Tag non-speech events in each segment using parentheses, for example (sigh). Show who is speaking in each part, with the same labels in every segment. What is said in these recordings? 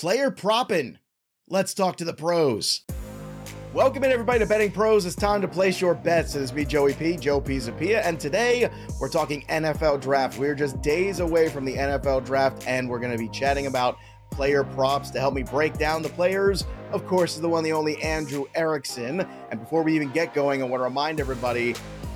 Speaker 1: player propping. Let's talk to the pros. Welcome in everybody to Betting Pros. It's time to place your bets. It is me, Joey P, Joe Pisapia, and today we're talking NFL draft. We're just days away from the NFL draft, and we're going to be chatting about player props to help me break down the players. Of course, is the one, the only Andrew Erickson. And before we even get going, I want to remind everybody: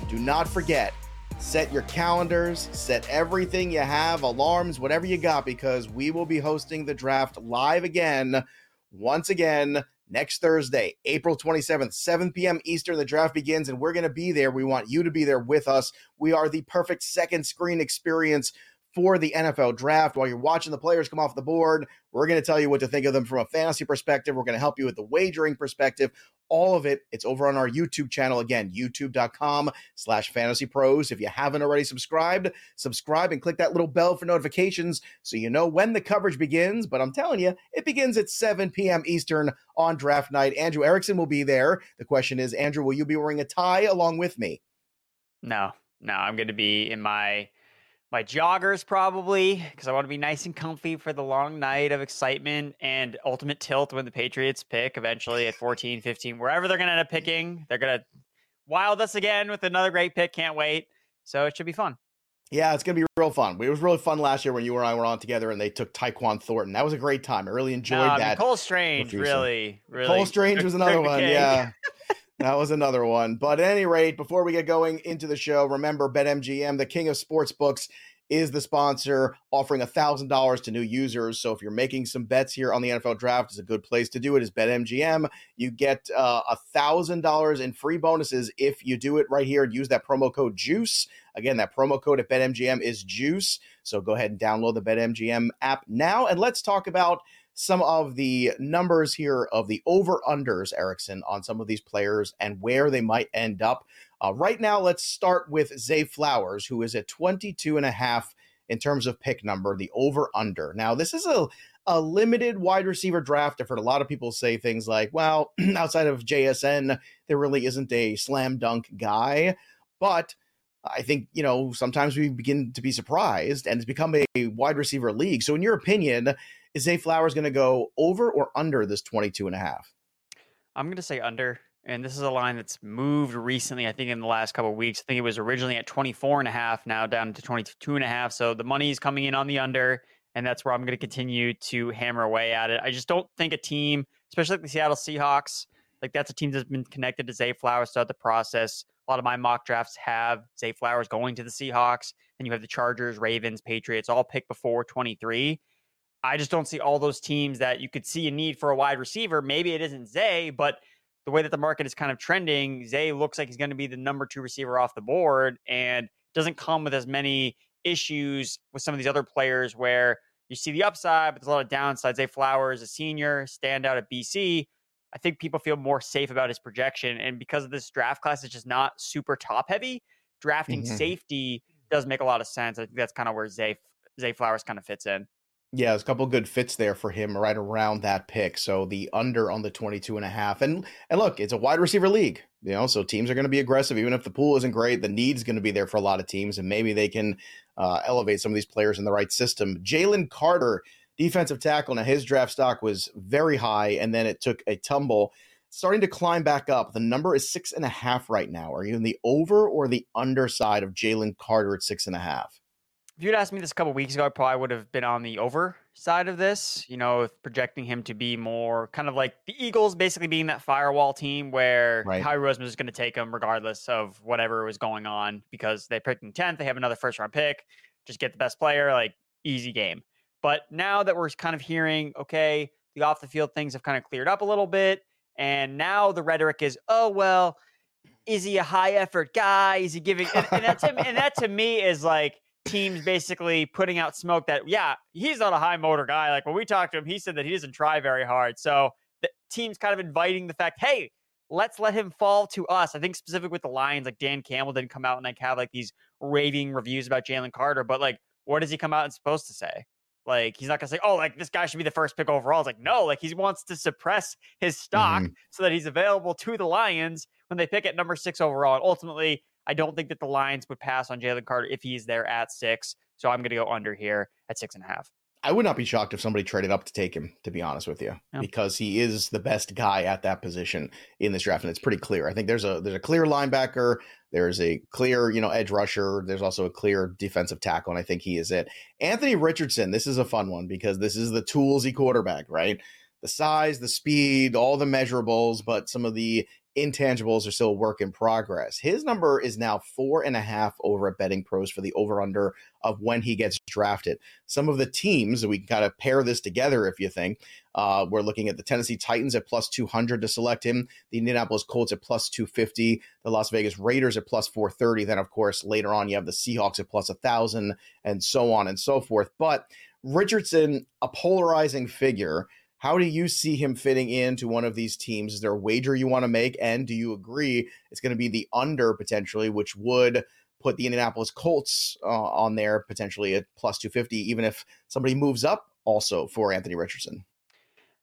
Speaker 1: do not forget set your calendars, set everything you have, alarms, whatever you got, because we will be hosting the draft live again, once again, next Thursday, April 27th, 7 p.m. Eastern. The draft begins, and we're going to be there. We want you to be there with us. We are the perfect second screen experience for the NFL draft. While you're watching the players come off the board, we're going to tell you what to think of them from a fantasy perspective. We're going to help you with the wagering perspective. All of it, it's over on our YouTube channel. Again, youtube.com slash fantasy pros. If you haven't already subscribed, subscribe and click that little bell for notifications so you know when the coverage begins. But I'm telling you, it begins at 7 p.m. Eastern on draft night. Andrew Erickson will be there. The question is, Andrew, will you be wearing a tie along with me?
Speaker 2: No, no, I'm going to be in my my joggers probably because I want to be nice and comfy for the long night of excitement and ultimate tilt when the Patriots pick eventually at 14, 15, wherever they're going to end up picking. They're going to wild us again with another great pick. Can't wait. So it should be fun.
Speaker 1: Yeah, it's going to be real fun. It was really fun last year when you and I were on together and they took Tyquan Thornton. That was a great time. I really enjoyed oh, mean, that.
Speaker 2: Cole Strange, really, really.
Speaker 1: Cole Strange was another (laughs) one. Yeah. (laughs) that was another one. But at any rate, before we get going into the show, remember BetMGM, the king of sports books, is the sponsor, offering $1,000 to new users. So if you're making some bets here on the NFL draft, it's a good place to do it. Is BetMGM. You get uh, $1,000 in free bonuses if you do it right here and use that promo code JUICE. Again, that promo code at BetMGM is JUICE. So go ahead and download the BetMGM app now. And let's talk about some of the numbers here of the over unders, Erickson, on some of these players and where they might end up. Uh, right now, let's start with Zay Flowers, who is at 22 and a half in terms of pick number, the over under. Now, this is a a limited wide receiver draft. I've heard a lot of people say things like, well, (clears throat) outside of JSN, there really isn't a slam dunk guy. But I think, you know, sometimes we begin to be surprised and it's become a wide receiver league. So, in your opinion, is Zay Flowers going to go over or under this 22 and a half?
Speaker 2: I'm going to say under. And this is a line that's moved recently, I think in the last couple of weeks. I think it was originally at 24 and a half, now down to 22 and a half. So the money is coming in on the under, and that's where I'm going to continue to hammer away at it. I just don't think a team, especially like the Seattle Seahawks, like that's a team that's been connected to Zay Flowers throughout the process. A lot of my mock drafts have Zay Flowers going to the Seahawks. Then you have the Chargers, Ravens, Patriots, all picked before 23. I just don't see all those teams that you could see a need for a wide receiver. Maybe it isn't Zay, but the way that the market is kind of trending, Zay looks like he's going to be the number two receiver off the board and doesn't come with as many issues with some of these other players where you see the upside, but there's a lot of downsides. Zay Flowers, a senior, standout at BC. I think people feel more safe about his projection. And because of this draft class, it's just not super top heavy. Drafting mm-hmm. safety does make a lot of sense. I think that's kind of where Zay Zay Flowers kind of fits in.
Speaker 1: Yeah, there's a couple good fits there for him right around that pick. So the under on the 22 and a half. And and look, it's a wide receiver league, you know, so teams are going to be aggressive even if the pool isn't great, the need's going to be there for a lot of teams and maybe they can uh, elevate some of these players in the right system. Jalen Carter, defensive tackle, now his draft stock was very high and then it took a tumble. Starting to climb back up. The number is six and a half right now. Are you in the over or the underside of Jalen Carter at six and a half?
Speaker 2: If you'd asked me this a couple weeks ago, I probably would have been on the over side of this, you know, projecting him to be more kind of like the Eagles basically being that firewall team where right. Howie Roseman is going to take him regardless of whatever was going on because they picked in 10th. They have another first round pick. Just get the best player, like easy game. But now that we're kind of hearing, okay, the off the field things have kind of cleared up a little bit. And now the rhetoric is, oh, well, is he a high effort guy? Is he giving, and, and, that, to, and that to me is like, teams basically putting out smoke that yeah he's not a high motor guy. Like when we talked to him he said that he doesn't try very hard. So the team's kind of inviting the fact hey let's let him fall to us. I think specific with the lions like dan campbell didn't come out and like have like these raving reviews about jalen carter but like what does he come out and supposed to say? Like he's not gonna say oh like this guy should be the first pick overall. It's like no like he wants to suppress his stock mm-hmm. so that he's available to the lions when they pick at number six overall and ultimately I don't think that the Lions would pass on Jalen Carter if he's there at six. So I'm going to go under here at six and a half.
Speaker 1: I would not be shocked if somebody traded up to take him, to be honest with you, yeah. because he is the best guy at that position in this draft, and it's pretty clear. I think there's a there's a clear linebacker, there's a clear you know edge rusher, there's also a clear defensive tackle, and I think he is it. Anthony Richardson, this is a fun one because this is the toolsy quarterback, right? The size, the speed, all the measurables, but some of the intangibles are still a work in progress. His number is now four and a half over at Betting Pros for the over under of when he gets drafted. Some of the teams, we can kind of pair this together if you think. Uh, we're looking at the Tennessee Titans at plus 200 to select him, the Indianapolis Colts at plus 250, the Las Vegas Raiders at plus 430. Then, of course, later on, you have the Seahawks at plus 1,000 and so on and so forth. But Richardson, a polarizing figure how do you see him fitting into one of these teams? Is there a wager you want to make? And do you agree it's going to be the under potentially, which would put the Indianapolis Colts uh, on there potentially at plus 250, even if somebody moves up also for Anthony Richardson?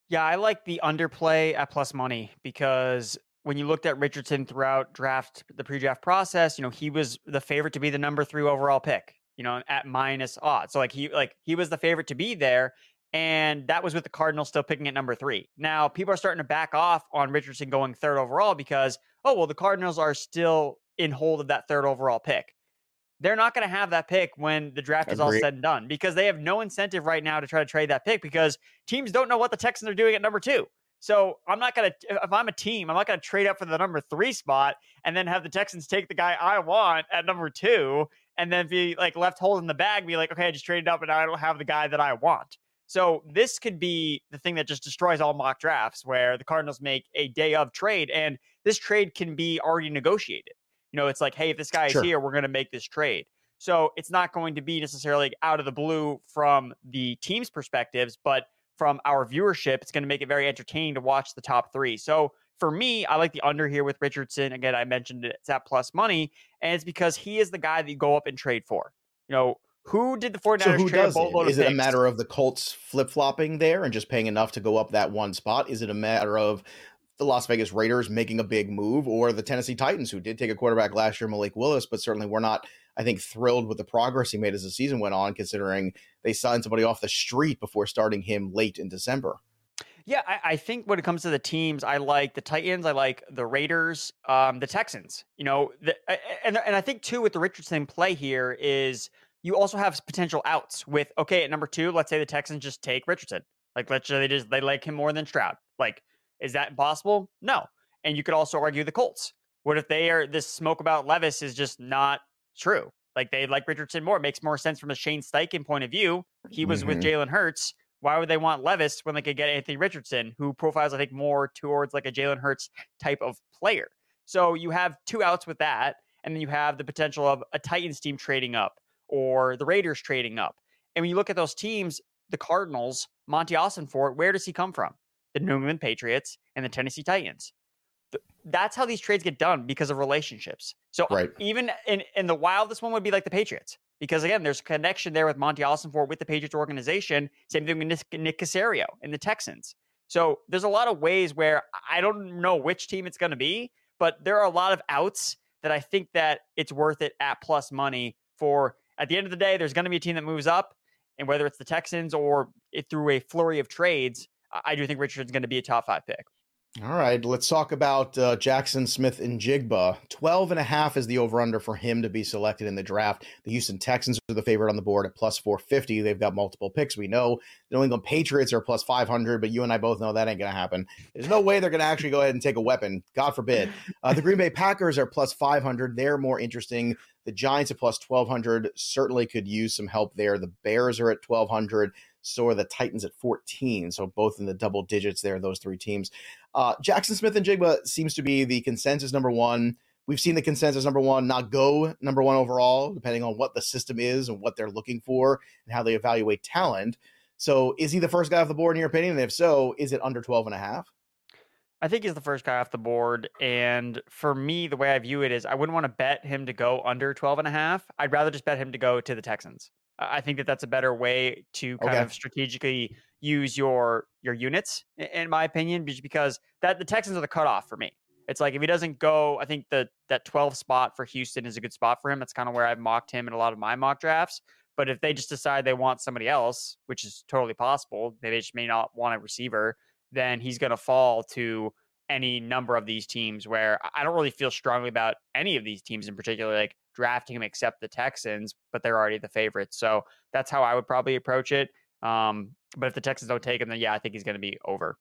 Speaker 2: Yeah, I like the underplay at plus money because when you looked at Richardson throughout draft, the pre draft process, you know, he was the favorite to be the number three overall pick you know, at minus odds. So like he like he was the favorite to be there, and that was with the Cardinals still picking at number three. Now, people are starting to back off on Richardson going third overall because, oh, well, the Cardinals are still in hold of that third overall pick. They're not going to have that pick when the draft is all said and done because they have no incentive right now to try to trade that pick because teams don't know what the Texans are doing at number two. So I'm not going to, if I'm a team, I'm not going to trade up for the number three spot and then have the Texans take the guy I want at number two and then be like left holding the bag, be like, okay, I just traded up and now I don't have the guy that I want. So this could be the thing that just destroys all mock drafts where the Cardinals make a day of trade and this trade can be already negotiated. You know, it's like, hey, if this guy sure. is here, we're going to make this trade. So it's not going to be necessarily out of the blue from the team's perspectives, but from our viewership, it's going to make it very entertaining to watch the top three. So for me, I like the under here with Richardson. Again, I mentioned it, it's at plus money, and it's because he is the guy that you go up and trade for. You know, who did the 49ers so who trade does
Speaker 1: it? Is it a matter of the Colts flip flopping there and just paying enough to go up that one spot? Is it a matter of the Las Vegas Raiders making a big move or the Tennessee Titans, who did take a quarterback last year, Malik Willis, but certainly we're not, I think, thrilled with the progress he made as the season went on, considering they signed somebody off the street before starting him late in December?
Speaker 2: Yeah, I, I, think when it comes to the teams, I like the Titans, I like the Raiders, um, the Texans. You know, the, and and I think too with the Richardson play here is you also have potential outs with okay at number two. Let's say the Texans just take Richardson. Like let's say they just they like him more than Stroud. Like is that possible? No. And you could also argue the Colts. What if they are this smoke about Levis is just not true? Like they like Richardson more. It makes more sense from a Shane Steichen point of view. He was mm-hmm. with Jalen Hurts. Why would they want Levis when they could get Anthony Richardson, who profiles, I think, more towards like a Jalen Hurts type of player? So you have two outs with that, and then you have the potential of a Titans team trading up or the Raiders trading up. And when you look at those teams, the Cardinals, Monti Austin Ossenfort, where does he come from? The New England Patriots and the Tennessee Titans. That's how these trades get done because of relationships. So right. even in, in the wild, this one would be like the Patriots. Because again, there's a connection there with Monti Austin Ossenfort with the Patriots organization. Same thing with Nick, Nick Caserio and the Texans. So there's a lot of ways where I don't know which team it's going to be, but there are a lot of outs that I think that it's worth it at plus money for at the end of the day, there's going to be a team that moves up, and whether it's the Texans or through a flurry of trades, I do think Richard's going to be a top five pick.
Speaker 1: All right, let's talk about uh, Jaxon Smith-Njigba. 12 and a half is the over under for him to be selected in the draft. The Houston Texans are the favorite on the board at plus 450. They've got multiple picks. We know the New England Patriots are plus 500, but you and I both know that ain't going to happen. There's no way they're going to actually go ahead and take a weapon. God forbid. Uh, the Green Bay Packers are plus 500. They're more interesting. The Giants at plus 1200 certainly could use some help there. The Bears are at 1200 so are the Titans at 14. So both in the double digits there, those three teams. Uh, Jaxon Smith-Njigba seems to be the consensus number one. We've seen the consensus number one not go number one overall, depending on what the system is and what they're looking for and how they evaluate talent. So is he the first guy off the board in your opinion? And if so, is it under 12 and a half?
Speaker 2: I think he's the first guy off the board. And for me, the way I view it is I wouldn't want to bet him to go under 12 and a half. I'd rather just bet him to go to the Texans. I think that that's a better way to kind okay. of strategically use your your units, in my opinion, because that the Texans are the cutoff for me. It's like if he doesn't go, I think the that 12 spot for Houston is a good spot for him. That's kind of where I've mocked him in a lot of my mock drafts. But if they just decide they want somebody else, which is totally possible, they just may not want a receiver, then he's going to fall to any number of these teams where I don't really feel strongly about any of these teams in particular, like drafting him except the Texans, but they're already the favorites. So that's how I would probably approach it. Um, but if the Texans don't take him, then yeah, I think he's going to be over.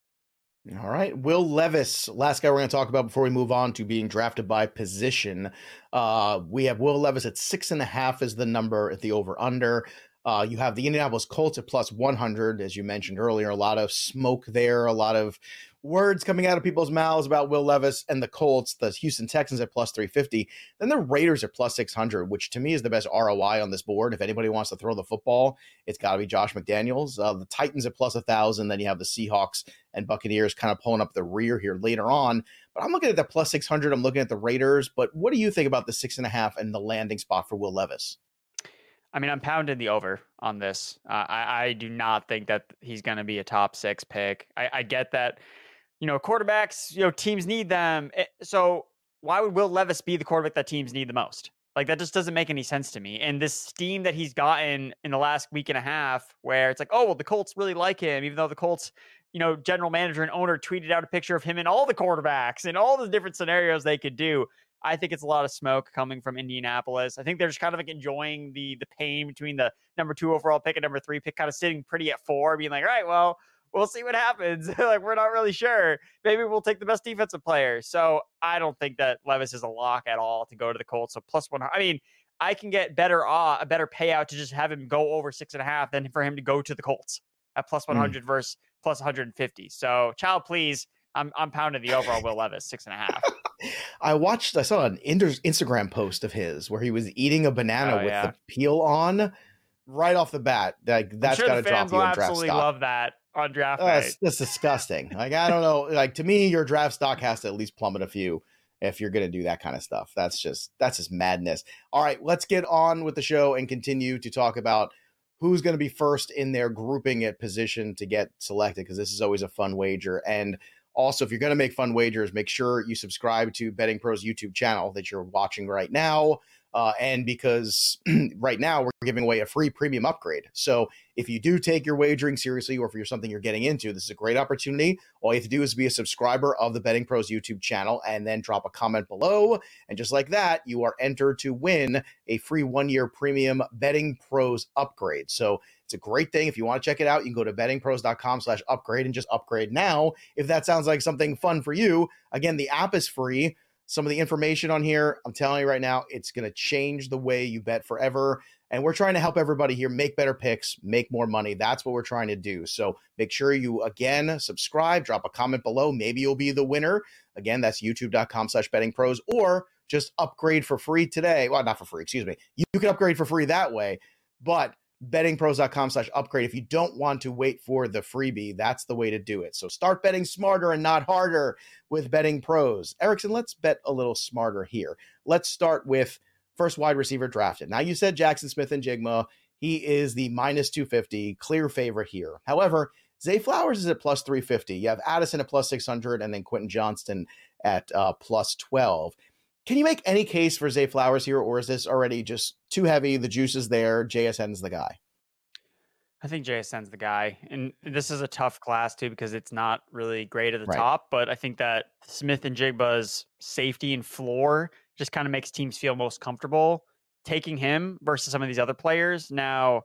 Speaker 1: All right. Will Levis, last guy we're going to talk about before we move on to being drafted by position. Uh, we have Will Levis at six and a half is the number at the over under. Uh, you have the Indianapolis Colts at plus 100, as you mentioned earlier. A lot of smoke there, a lot of words coming out of people's mouths about Will Levis and the Colts, the Houston Texans at plus 350. Then the Raiders at plus 600, which to me is the best ROI on this board. If anybody wants to throw the football, it's got to be Josh McDaniels. Uh, the Titans at plus 1,000. Then you have the Seahawks and Buccaneers kind of pulling up the rear here later on. But I'm looking at the plus 600. I'm looking at the Raiders. But what do you think about the six and a half and the landing spot for Will Levis?
Speaker 2: I mean, I'm pounding the over on this. Uh, I, I, do not think that he's going to be a top six pick. I, I, get that, you know, quarterbacks, you know, teams need them. Eh, so why would Will Levis be the quarterback that teams need the most? Like that just doesn't make any sense to me. And this steam that he's gotten in the last week and a half, where it's like, oh well, the Colts really like him, even though the Colts, you know, general manager and owner tweeted out a picture of him and all the quarterbacks and all the different scenarios they could do. I think it's a lot of smoke coming from Indianapolis. I think they're just kind of like enjoying the the pain between the number two overall pick and number three pick, kind of sitting pretty at four, being like, all right, well, we'll see what happens. (laughs) like we're not really sure. Maybe we'll take the best defensive player. So I don't think that Levis is a lock at all to go to the Colts. So plus one. I mean, I can get better uh, a better payout to just have him go over six and a half than for him to go to the Colts at plus one hundred mm. versus plus one hundred and fifty. So child, please. I'm I'm pounding the overall Will Levis six and a half. (laughs)
Speaker 1: I watched. I saw an Instagram post of his where he was eating a banana oh, with yeah. the peel on, right off the bat. Like that's sure got to drop you in draft
Speaker 2: absolutely
Speaker 1: stock.
Speaker 2: Love that on draft
Speaker 1: that's, that's disgusting. like I don't know. Like to me, your draft stock has to at least plummet a few if you're going to do that kind of stuff. That's just that's just madness. All right, let's get on with the show and continue to talk about who's going to be first in their grouping at position to get selected because this is always a fun wager and also, if you're going to make fun wagers, make sure you subscribe to Betting Pros YouTube channel that you're watching right now. Uh, and because (clears throat) right now we're giving away a free premium upgrade. So if you do take your wagering seriously, or if you're something you're getting into, this is a great opportunity. All you have to do is be a subscriber of the Betting Pros YouTube channel and then drop a comment below. And just like that, you are entered to win a free one year premium Betting Pros upgrade. So it's a great thing. If you want to check it out, you can go to bettingpros.com slash upgrade and just upgrade now. If that sounds like something fun for you, again, the app is free. Some of the information on here, I'm telling you right now, it's going to change the way you bet forever. And we're trying to help everybody here make better picks, make more money. That's what we're trying to do. So make sure you, again, subscribe, drop a comment below. Maybe you'll be the winner. Again, that's youtube.com slash betting pros or just upgrade for free today. Well, not for free, excuse me. You, you can upgrade for free that way. But bettingpros.com slash upgrade. If you don't want to wait for the freebie, that's the way to do it. So start betting smarter and not harder with Betting Pros. Erickson, let's bet a little smarter here. Let's start with first wide receiver drafted. Now, you said Jaxon Smith-Njigba. He is the minus 250, clear favorite here. However, Zay Flowers is at plus 350. You have Addison at plus 600 and then Quentin Johnston at uh, plus 12. Can you make any case for Zay Flowers here, or is this already just too heavy? The juice is there. JSN's the guy.
Speaker 2: I think JSN's the guy. And this is a tough class too because it's not really great at the right. top. But I think that Smith-Njigba's safety and floor just kind of makes teams feel most comfortable taking him versus some of these other players. Now,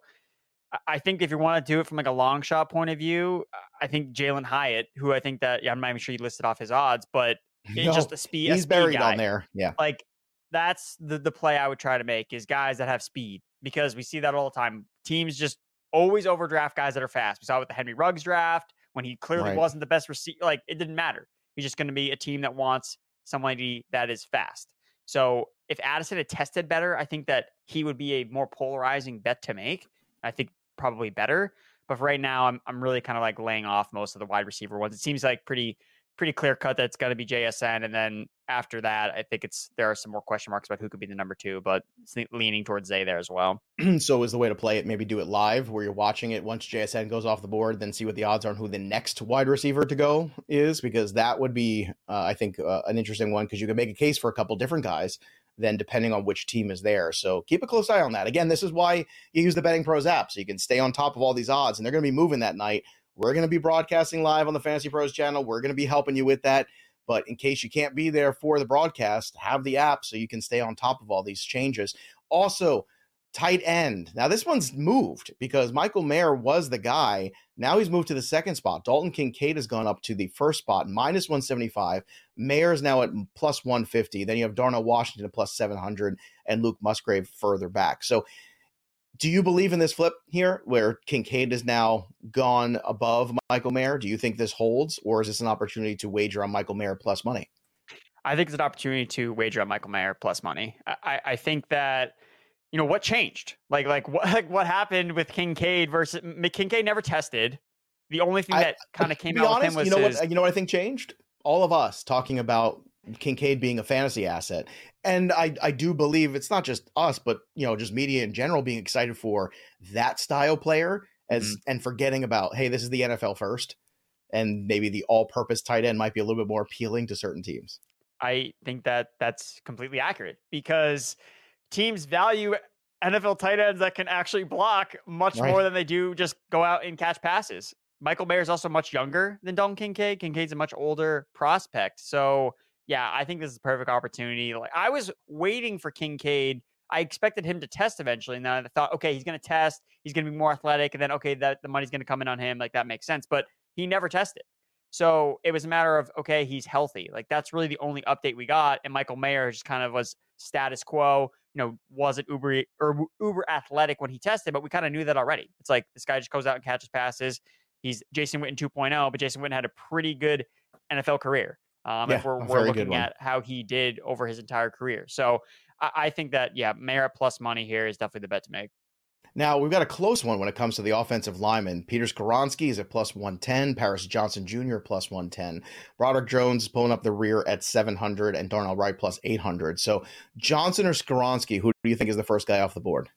Speaker 2: I think if you want to do it from like a long shot point of view, I think Jalin Hyatt, who I think that yeah, I'm not even sure you listed off his odds, but no, just a speed.
Speaker 1: He's
Speaker 2: a speed
Speaker 1: buried
Speaker 2: guy.
Speaker 1: on there. Yeah.
Speaker 2: Like that's the the play I would try to make is guys that have speed because we see that all the time. Teams just always overdraft guys that are fast. We saw with the Henry Ruggs draft when he clearly right. wasn't the best receiver. Like it didn't matter. He's just going to be a team that wants somebody that is fast. So if Addison had tested better, I think that he would be a more polarizing bet to make. I think probably better. But for right now, I'm I'm really kind of like laying off most of the wide receiver ones. It seems like pretty pretty clear cut that it's going to be JSN. And then after that, I think it's there are some more question marks about who could be the number two, but leaning towards Zay there as well. (clears throat)
Speaker 1: so is the way to play it maybe do it live where you're watching it once JSN goes off the board, then see what the odds are on who the next wide receiver to go is, because that would be, uh, I think, uh, an interesting one because you can make a case for a couple different guys. then depending on which team is there. So keep a close eye on that. Again, this is why you use the Betting Pros app so you can stay on top of all these odds, and they're going to be moving that night. We're going to be broadcasting live on the Fantasy Pros channel. We're going to be helping you with that. But in case you can't be there for the broadcast, have the app so you can stay on top of all these changes. Also, tight end. Now, this one's moved because Michael Mayer was the guy. Now he's moved to the second spot. Dalton Kincaid has gone up to the first spot, minus 175. Mayer is now at plus 150. Then you have Darnell Washington at plus 700 and Luke Musgrave further back. So, do you believe in this flip here where Kincaid is now gone above Michael Mayer? Do you think this holds, or is this an opportunity to wager on Michael Mayer plus money?
Speaker 2: I think it's an opportunity to wager on Michael Mayer plus money. I, I think that you know what changed like like (laughs) what like what happened with kincaid versus kincaid never tested the only thing that kind of came out honest, with him was
Speaker 1: you know
Speaker 2: his...
Speaker 1: what you know what i think changed all of us talking about kincaid being a fantasy asset and i i do believe it's not just us but you know just media in general being excited for that style player as mm-hmm. and forgetting about hey this is the nfl first and maybe the all-purpose tight end might be a little bit more appealing to certain teams
Speaker 2: i think that that's completely accurate because teams value NFL tight ends that can actually block much right. more than they do just go out and catch passes. Michael Mayer is also much younger than Dalton Kincaid. Kincaid's a much older prospect. So, yeah, I think this is a perfect opportunity. Like I was waiting for Kincaid. I expected him to test eventually. And then I thought, okay, he's going to test. He's going to be more athletic. And then, okay, that the money's going to come in on him. Like that makes sense. But he never tested. So it was a matter of, okay, he's healthy. Like that's really the only update we got. And Michael Mayer just kind of was status quo you know, wasn't uber or uber athletic when he tested, but we kind of knew that already. It's like this guy just goes out and catches passes. He's Jason Witten 2.0, but Jason Witten had a pretty good NFL career. Um, yeah, if we're, we're looking at how he did over his entire career. So I, I think that, yeah, Merit plus money here is definitely the bet to make.
Speaker 1: Now, we've got a close one when it comes to the offensive lineman. Peter Skoronski is at plus 110, Paris Johnson Jr. plus 110. Broderick Jones is pulling up the rear at 700, and Darnell Wright plus 800. So, Johnson or Skoronski, who do you think is the first guy off the board?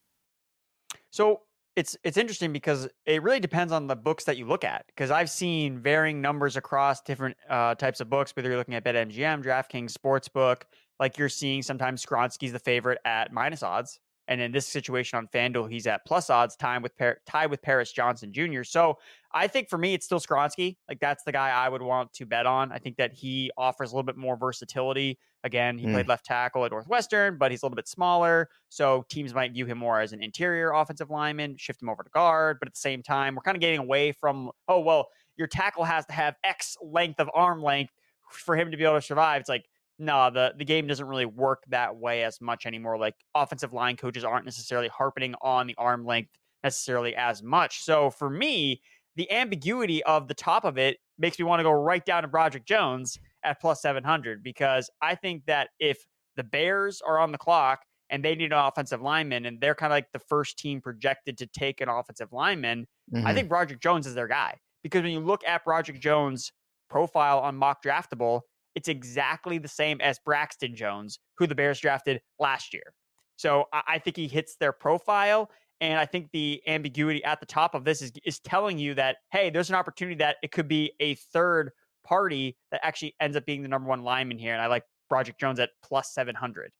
Speaker 2: So, it's it's interesting because it really depends on the books that you look at. Because I've seen varying numbers across different uh, types of books, whether you're looking at BetMGM, DraftKings Sportsbook. Like you're seeing sometimes Skoronski's the favorite at minus odds, and in this situation on FanDuel, he's at plus odds, time with Par- tied with Paris Johnson Jr. So I think for me, it's still Skoronski. Like that's the guy I would want to bet on. I think that he offers a little bit more versatility. Again, he mm. played left tackle at Northwestern, but he's a little bit smaller. So teams might view him more as an interior offensive lineman, shift him over to guard. But at the same time, we're kind of getting away from, oh, well, your tackle has to have X length of arm length for him to be able to survive. It's like, no, the the game doesn't really work that way as much anymore. Like offensive line coaches aren't necessarily harping on the arm length necessarily as much. So for me, the ambiguity of the top of it makes me want to go right down to Broderick Jones at plus 700 because I think that if the Bears are on the clock and they need an offensive lineman and they're kind of like the first team projected to take an offensive lineman, mm-hmm. I think Broderick Jones is their guy. Because when you look at Broderick Jones' profile on mock draftable, it's exactly the same as Braxton Jones, who the Bears drafted last year. So I think he hits their profile. And I think the ambiguity at the top of this is, is telling you that, hey, there's an opportunity that it could be a third party that actually ends up being the number one lineman here. And I like Broderick Jones at plus 700.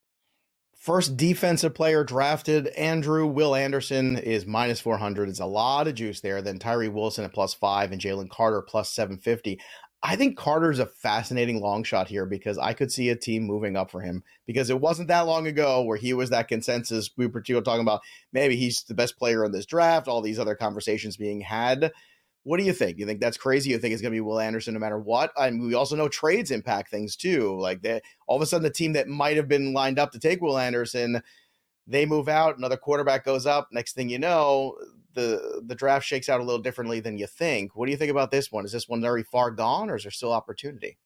Speaker 1: First defensive player drafted, Andrew Will Anderson is minus 400. It's a lot of juice there. Then Tyree Wilson at plus five and Jalen Carter plus 750. I think Carter's a fascinating long shot here because I could see a team moving up for him because it wasn't that long ago where he was that consensus. We were talking about maybe he's the best player in this draft, all these other conversations being had. What do you think? You think that's crazy? You think it's going to be Will Anderson no matter what? I mean, we also know trades impact things too. Like that, all of a sudden, the team that might have been lined up to take Will Anderson, they move out. Another quarterback goes up. Next thing you know, the the draft shakes out a little differently than you think. What do you think about this one? Is this one very far gone, or is there still opportunity?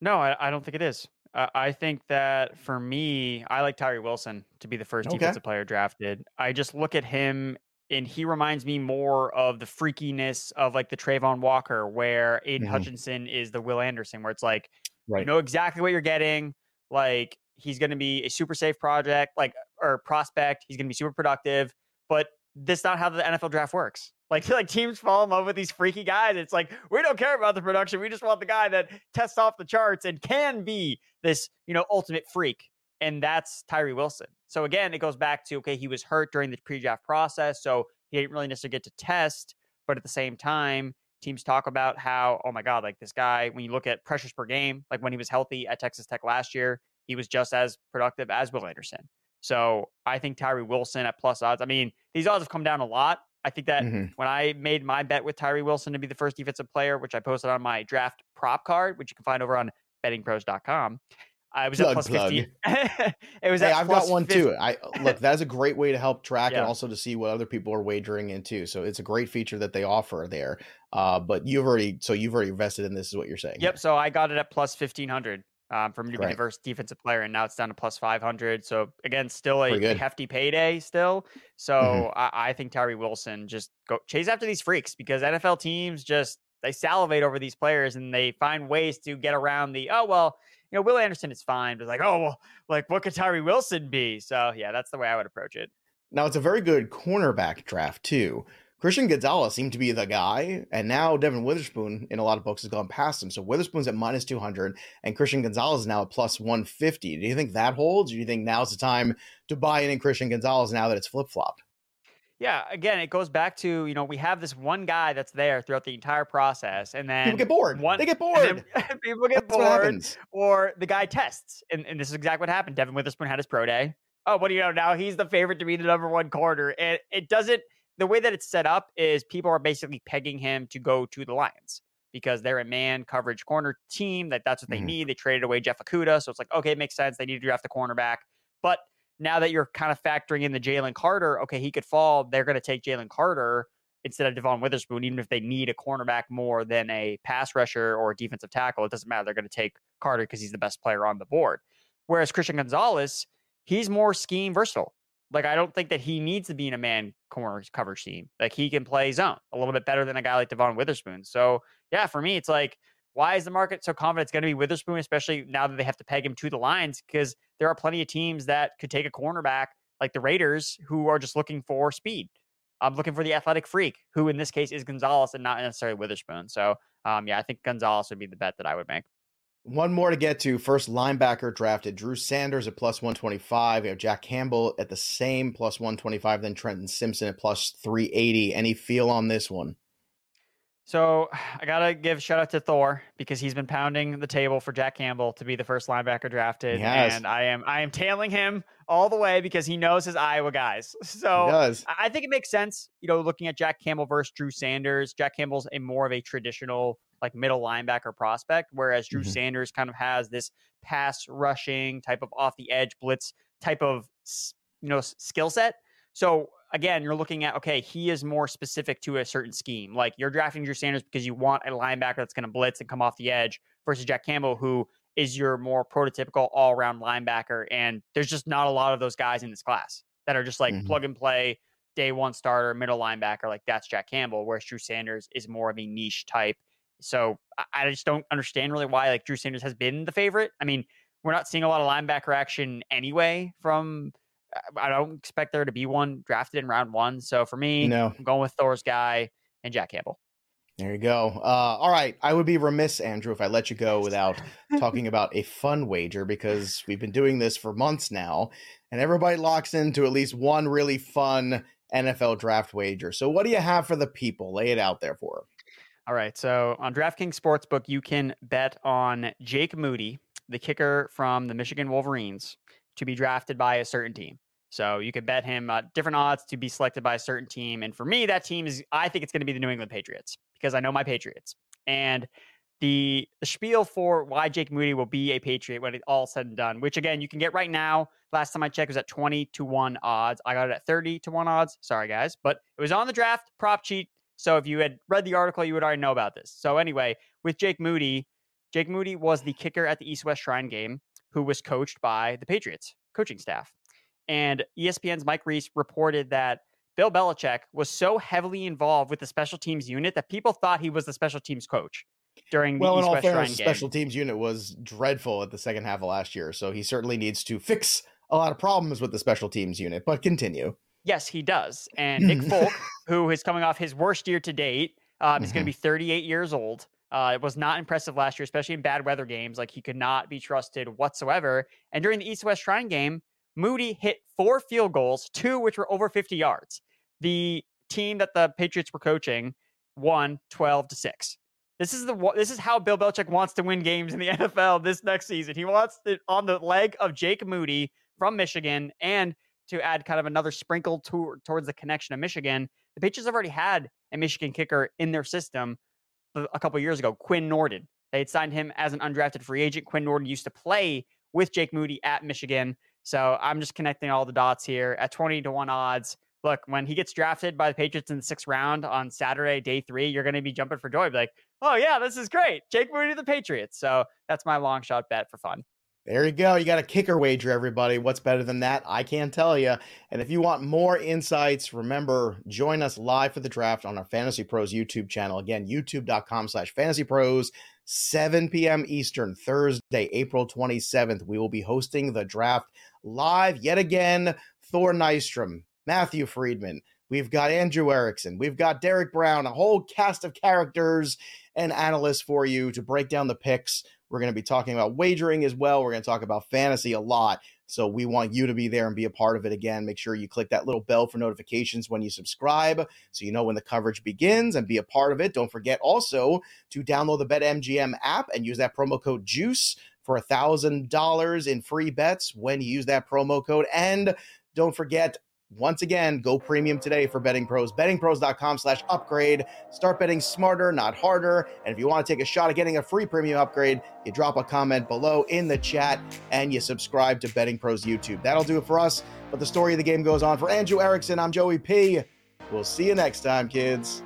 Speaker 2: No, I, I don't think it is. Uh, I think that for me, I like Tyree Wilson to be the first okay. defensive player drafted. I just look at him and he reminds me more of the freakiness of like the Travon Walker, where Aidan mm-hmm. Hutchinson is the Will Anderson, where it's like right. you know exactly what you're getting. Like he's going to be a super safe project, like or prospect. He's going to be super productive, but that's not how the NFL draft works. Like, (laughs) like teams fall in love with these freaky guys. It's like we don't care about the production. We just want the guy that tests off the charts and can be this, you know, ultimate freak. and that's Tyree Wilson. So again, it goes back to okay, he was hurt during the pre-draft process, so he didn't really necessarily get to test. But at the same time, teams talk about how, oh my God, like this guy, when you look at pressures per game, like when he was healthy at Texas Tech last year, he was just as productive as Will Anderson. So I think Tyree Wilson at plus odds. I mean, these odds have come down a lot. I think that mm-hmm. when I made my bet with Tyree Wilson to be the first defensive player, which I posted on my draft prop card, which you can find over on bettingpros.com, I was plug, at plus plug. 50. (laughs)
Speaker 1: it was hey, I've got one 50. too. I look, that's a great way to help track yeah. and also to see what other people are wagering into. So it's a great feature that they offer there. Uh, but you've already so you've already invested in this is what you're saying.
Speaker 2: Yep. So I got it at plus 1500 um, me to be right. the defensive player, and now it's down to plus 500. So again, still a, a hefty payday still. So mm-hmm. I, I, think Tyree Wilson just go chase after these freaks because NFL teams just they salivate over these players and they find ways to get around the oh well you know Will Anderson is fine, but like oh well like what could Tyree Wilson be? So yeah, that's the way I would approach it.
Speaker 1: Now it's a very good cornerback draft too. Christian Gonzalez seemed to be the guy, and now Devon Witherspoon in a lot of books has gone past him. So Witherspoon's at minus 200, and Christian Gonzalez is now at plus 150. Do you think that holds? Or do you think now's the time to buy in in Christian Gonzalez now that it's flip flopped?
Speaker 2: Yeah, again, it goes back to you know we have this one guy that's there throughout the entire process, and then
Speaker 1: people get bored. One, they get bored. (laughs)
Speaker 2: people get that's bored, or the guy tests, and, and this is exactly what happened. Devin Witherspoon had his pro day. Oh, what do you know? Now he's the favorite to be the number one corner, and it doesn't the way that it's set up is people are basically pegging him to go to the Lions because they're a man coverage corner team that that's what they mm-hmm. need. They traded away Jeff Okudah, so it's like okay, it makes sense. They need to draft a cornerback, but now that you're kind of factoring in the Jalen Carter, okay, he could fall. They're going to take Jalen Carter instead of Devon Witherspoon, even if they need a cornerback more than a pass rusher or a defensive tackle. It doesn't matter. They're going to take Carter because he's the best player on the board. Whereas Christian Gonzalez, he's more scheme versatile. Like I don't think that he needs to be in a man corner coverage team. Like he can play zone a little bit better than a guy like Devon Witherspoon. So yeah, for me, it's like why is the market so confident it's going to be Witherspoon, especially now that they have to peg him to the lines? Because there are plenty of teams that could take a cornerback like the Raiders who are just looking for speed. I'm looking for the athletic freak, who in this case is Gonzalez and not necessarily Witherspoon. So um, yeah, I think Gonzalez would be the bet that I would make.
Speaker 1: One more to get to. First linebacker drafted Drew Sanders at plus 125. We have Jack Campbell at the same plus 125, then Trenton Simpson at plus 380. Any feel on this one?
Speaker 2: So (sighs) I gotta give shout out to Thor because he's been pounding the table for Jack Campbell to be the first linebacker drafted, and I am I am tailing him all the way because he knows his Iowa guys. (laughs) So I think it makes sense, you know, looking at Jack Campbell versus Drew Sanders. Jack Campbell's a more of a traditional like middle linebacker prospect, whereas Drew mm-hmm. Sanders kind of has this pass rushing type of off the edge blitz type of you know skill set. So again, you're looking at okay, he is more specific to a certain scheme. Like you're drafting Drew Sanders because you want a linebacker that's going to blitz and come off the edge versus Jack Campbell, who is your more prototypical all around linebacker. And there's just not a lot of those guys in this class that are just like mm-hmm. plug and play, day one starter, middle linebacker. Like that's Jack Campbell, whereas Drew Sanders is more of a niche type. So I just don't understand really why like Drew Sanders has been the favorite. I mean, we're not seeing a lot of linebacker action anyway from I don't expect there to be one drafted in round one. So for me, no. I'm going with Thor's guy and Jack Campbell.
Speaker 1: There you go. Uh, all right. I would be remiss, Andrew, if I let you go without talking (laughs) about a fun wager because we've been doing this for months now, and everybody locks into at least one really fun NFL draft wager. So, what do you have for the people? Lay it out there for them.
Speaker 2: All right. So, on DraftKings Sportsbook, you can bet on Jake Moody, the kicker from the Michigan Wolverines, to be drafted by a certain team. So you could bet him uh, different odds to be selected by a certain team. And for me, that team is, I think it's going to be the New England Patriots because I know my Patriots. And the, the spiel for why Jake Moody will be a Patriot when it's all said and done, which again, you can get right now. Last time I checked was at 20 to 1 odds. I got it at 30 to 1 odds. Sorry, guys. But it was on the draft prop cheat. So if you had read the article, you would already know about this. So anyway, with Jake Moody, Jake Moody was the kicker at the East West Shrine game who was coached by the Patriots coaching staff. And ESPN's Mike Reiss reported that Bill Belichick was so heavily involved with the special teams unit that people thought he was the special teams coach during the well, East West fairness,
Speaker 1: special teams unit was dreadful at the second half of last year, so he certainly needs to fix a lot of problems with the special teams unit. But continue.
Speaker 2: Yes, he does. And Nick (laughs) Folk, who is coming off his worst year to date, um, mm-hmm. is going to be 38 years old. Uh, it was not impressive last year, especially in bad weather games. Like he could not be trusted whatsoever. And during the East West Shrine game, Moody hit four field goals, two which were over 50 yards. The team that the Patriots were coaching won 12 to 6. This is the this is how Bill Belichick wants to win games in the (laughs) NFL this next season. He wants it on the leg of Jake Moody from Michigan and to add kind of another sprinkle to, towards the connection of Michigan. The Patriots have already had a Michigan kicker in their system a couple years ago, Quinn Nordin. They had signed him as an undrafted free agent. Quinn Nordin used to play with Jake Moody at Michigan. So I'm just connecting all the dots here at 20 to 1 odds. Look, when he gets drafted by the Patriots in the sixth round on Saturday, day three, you're going to be jumping for joy. Be like, oh, yeah, this is great. Jake Moody the Patriots. So that's my long shot bet for fun.
Speaker 1: There you go. You got a kicker wager, everybody. What's better than that? I can't tell you. And if you want more insights, remember, join us live for the draft on our Fantasy Pros YouTube channel. Again, youtube.com slash fantasy pros, 7 p.m. Eastern, Thursday, April 27th. We will be hosting the draft live yet again. Thor Nystrom, Matthew Freedman. We've got Andrew Erickson. We've got Derek Brown, a whole cast of characters and analysts for you to break down the picks we're going to be talking about wagering as well. We're going to talk about fantasy a lot. So we want you to be there and be a part of it again. Make sure you click that little bell for notifications when you subscribe so you know when the coverage begins and be a part of it. Don't forget also to download the BetMGM app and use that promo code JUICE for a $1,000 in free bets when you use that promo code. And don't forget, once again, go premium today for betting pros. Bettingpros.com slash upgrade. Start betting smarter, not harder. And if you want to take a shot at getting a free premium upgrade, you drop a comment below in the chat and you subscribe to Betting Pros YouTube. That'll do it for us. But the story of the game goes on. For Andrew Erickson, I'm Joey P. We'll see you next time, kids.